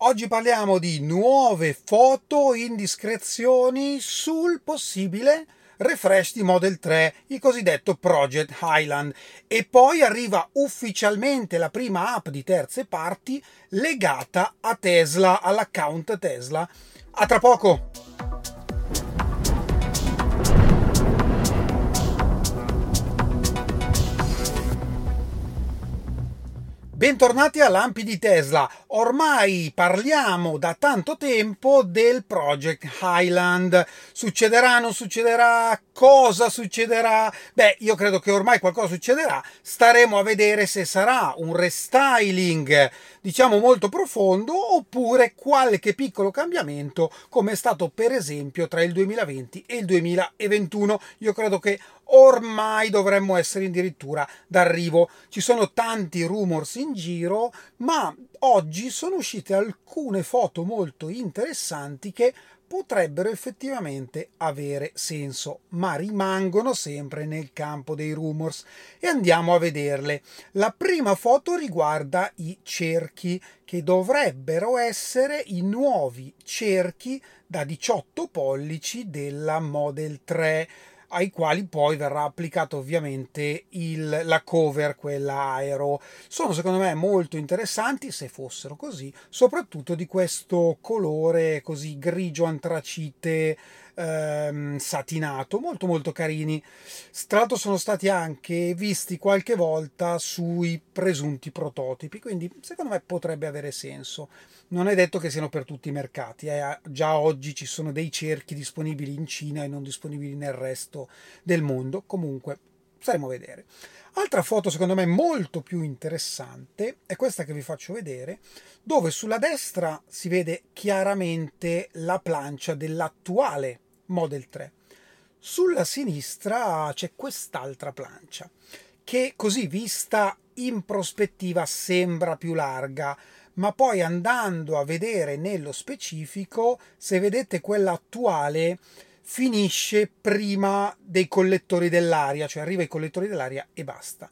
Oggi parliamo di nuove foto indiscrezioni sul possibile refresh di Model 3, il cosiddetto Project Highland. E poi arriva ufficialmente la prima app di terze parti legata a Tesla, all'account Tesla. A tra poco! Bentornati a Lampi di Tesla. Ormai parliamo da tanto tempo del Project Highland. Succederà, non succederà? Cosa succederà? Beh, io credo che ormai qualcosa succederà. Staremo a vedere se sarà un restyling, diciamo molto profondo, oppure qualche piccolo cambiamento, come è stato per esempio tra il 2020 e il 2021. Io credo che ormai dovremmo essere addirittura d'arrivo. Ci sono tanti rumors in giro, ma oggi sono uscite alcune foto molto interessanti che potrebbero effettivamente avere senso, ma rimangono sempre nel campo dei rumors e andiamo a vederle. La prima foto riguarda i cerchi che dovrebbero essere i nuovi cerchi da 18 pollici della Model 3 ai quali poi verrà applicata ovviamente il, la cover, quella aero. Sono secondo me molto interessanti se fossero così, soprattutto di questo colore così grigio antracite ehm, satinato, molto molto carini. Tra l'altro sono stati anche visti qualche volta sui presunti prototipi, quindi secondo me potrebbe avere senso non è detto che siano per tutti i mercati, eh. già oggi ci sono dei cerchi disponibili in Cina e non disponibili nel resto del mondo, comunque staremo a vedere. Altra foto secondo me molto più interessante è questa che vi faccio vedere, dove sulla destra si vede chiaramente la plancia dell'attuale Model 3. Sulla sinistra c'è quest'altra plancia che così vista in prospettiva sembra più larga, ma poi andando a vedere nello specifico, se vedete quella attuale finisce prima dei collettori dell'aria, cioè arriva ai collettori dell'aria e basta.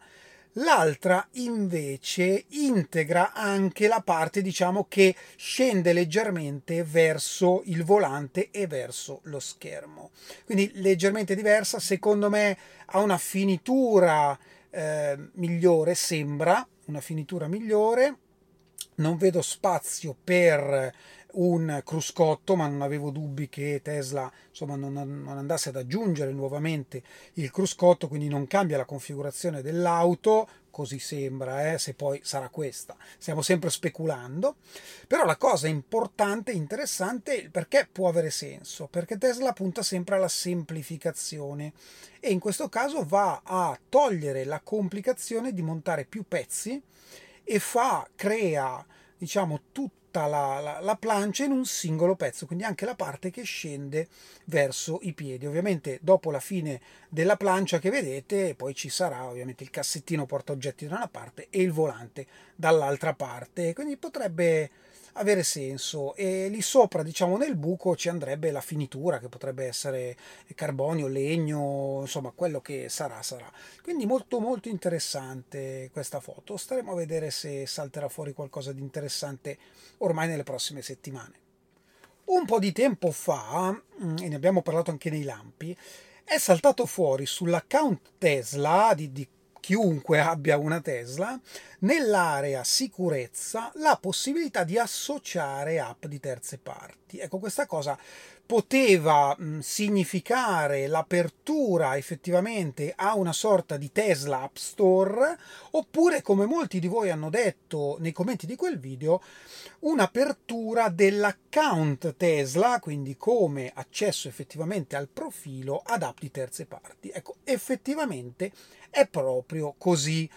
L'altra invece integra anche la parte diciamo che scende leggermente verso il volante e verso lo schermo. Quindi leggermente diversa, secondo me ha una finitura eh, migliore, sembra una finitura migliore non vedo spazio per un cruscotto, ma non avevo dubbi che Tesla insomma, non, non, andasse ad aggiungere nuovamente il cruscotto, quindi non cambia la configurazione dell'auto, così sembra, eh, se poi sarà questa. Stiamo sempre speculando. Però la cosa importante interessante perché può avere senso, perché Tesla punta sempre alla semplificazione e in questo caso va a togliere la complicazione di montare più pezzi e fa, crea, diciamo, tutta la, la, la, plancia in un singolo pezzo, quindi anche la parte che scende verso i piedi. Ovviamente dopo la fine della plancia che vedete, poi ci sarà ovviamente il cassettino porta oggetti da una parte e il volante dall'altra parte, quindi potrebbe avere senso e lì sopra diciamo nel buco ci andrebbe la finitura che potrebbe essere carbonio, legno, insomma quello che sarà sarà. Quindi molto molto interessante questa foto, staremo a vedere se salterà fuori qualcosa di interessante ormai nelle prossime settimane. Un po' di tempo fa, mm, e ne abbiamo parlato anche nei lampi, è saltato fuori sull'account Tesla di, di chiunque abbia una Tesla, nell'area sicurezza la possibilità di associare app di terze parti. Ecco, questa cosa poteva significare l'apertura effettivamente a una sorta di Tesla App Store, oppure, come molti di voi hanno detto nei commenti di quel video, un'apertura dell'account Tesla, quindi come accesso effettivamente al profilo ad app di terze parti. Ecco, effettivamente è proprio così.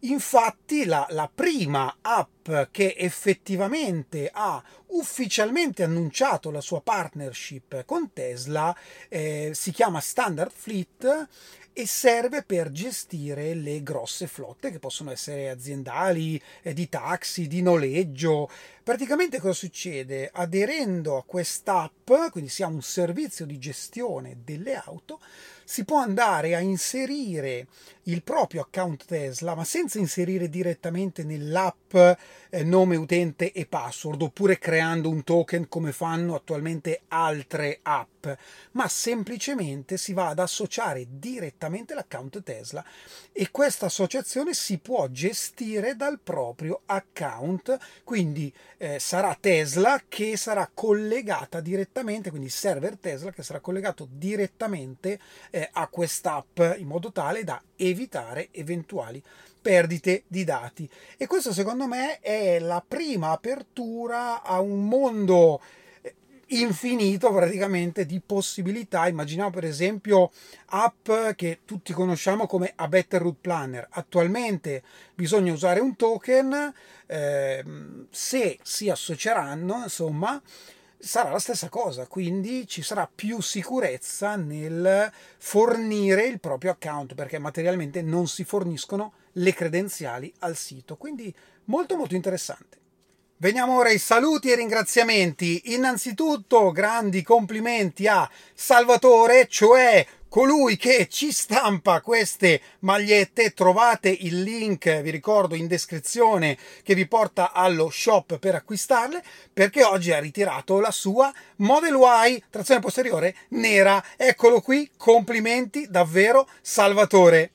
Infatti la, la, prima app che effettivamente ha ufficialmente annunciato la sua partnership con Tesla eh, si chiama Standard Fleet e serve per gestire le grosse flotte che possono essere aziendali, eh, di taxi, di noleggio. Praticamente cosa succede? Aderendo a quest'app, quindi si ha un servizio di gestione delle auto, si può andare a inserire il proprio account Tesla, ma senza inserire direttamente nell'app eh, nome utente e password oppure creando un token come fanno attualmente altre app, ma semplicemente si va ad associare direttamente l'account Tesla e questa associazione si può gestire dal proprio account, quindi eh, sarà Tesla che sarà collegata direttamente, quindi il server Tesla che sarà collegato direttamente eh, a quest'app in modo tale da evitare eventuali perdite di dati. E questo secondo me è la prima apertura a un mondo infinito praticamente di possibilità. Immaginiamo per esempio app che tutti conosciamo come A Better Route Planner. Attualmente bisogna usare un token, eh, se si associeranno, insomma, sarà la stessa cosa, quindi ci sarà più sicurezza nel fornire il proprio account perché materialmente non si forniscono le credenziali al sito, quindi molto molto interessante. Veniamo ora ai saluti e ringraziamenti. Innanzitutto grandi complimenti a Salvatore, cioè colui che ci stampa queste magliette. Trovate il link, vi ricordo, in descrizione che vi porta allo shop per acquistarle, perché oggi ha ritirato la sua Model Y trazione posteriore nera. Eccolo qui, complimenti davvero Salvatore.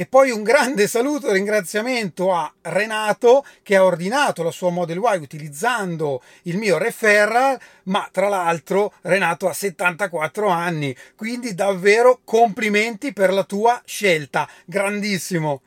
E poi un grande saluto e ringraziamento a Renato che ha ordinato la sua Model Y utilizzando il mio referral, ma tra l'altro Renato ha 74 anni, quindi davvero complimenti per la tua scelta, grandissimo.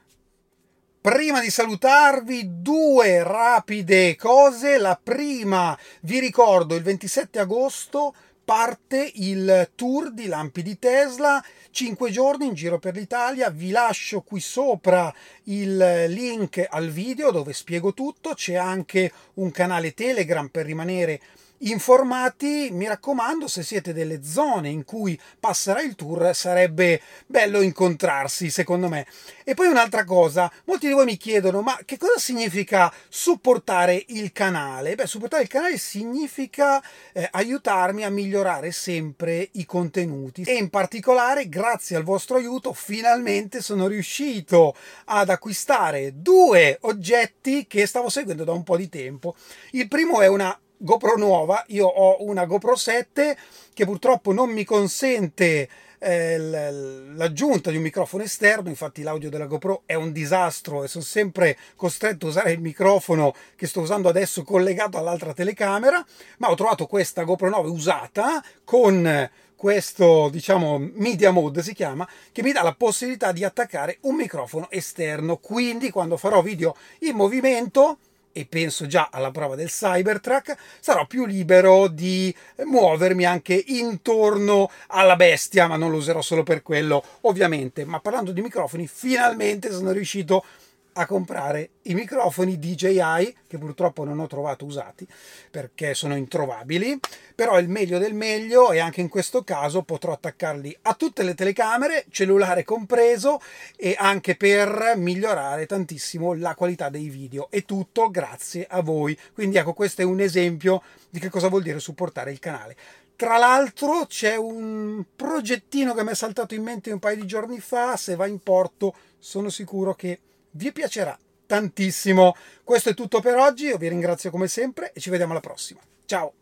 Prima di salutarvi, due rapide cose. La prima, vi ricordo, il 27 agosto parte il tour di lampi di Tesla, 5 giorni in giro per l'Italia, vi lascio qui sopra il link al video dove spiego tutto, c'è anche un canale Telegram per rimanere informati, mi raccomando, se siete delle zone in cui passerà il tour, sarebbe bello incontrarsi, secondo me. E poi un'altra cosa, molti di voi mi chiedono, ma che cosa significa supportare il canale? Beh, supportare il canale significa eh, aiutarmi a migliorare sempre i contenuti e in particolare, grazie al vostro aiuto, finalmente sono riuscito ad acquistare due oggetti che stavo seguendo da un po' di tempo. Il primo è una GoPro nuova, io ho una GoPro 7 che purtroppo non mi consente eh, l'aggiunta di un microfono esterno, infatti l'audio della GoPro è un disastro e sono sempre costretto a usare il microfono che sto usando adesso collegato all'altra telecamera, ma ho trovato questa GoPro 9 usata con questo diciamo media mode si chiama che mi dà la possibilità di attaccare un microfono esterno. Quindi quando farò video in movimento e penso già alla prova del Cybertruck, sarò più libero di muovermi anche intorno alla bestia, ma non lo userò solo per quello, ovviamente. Ma parlando di microfoni, finalmente sono riuscito a comprare i microfoni DJI che purtroppo non ho trovato usati perché sono introvabili però il meglio del meglio e anche in questo caso potrò attaccarli a tutte le telecamere cellulare compreso e anche per migliorare tantissimo la qualità dei video. E tutto grazie a voi. Quindi ecco questo è un esempio di che cosa vuol dire supportare il canale. Tra l'altro c'è un progettino che mi è saltato in mente un paio di giorni fa se va in porto sono sicuro che vi piacerà tantissimo. Questo è tutto per oggi, io vi ringrazio come sempre e ci vediamo alla prossima. Ciao!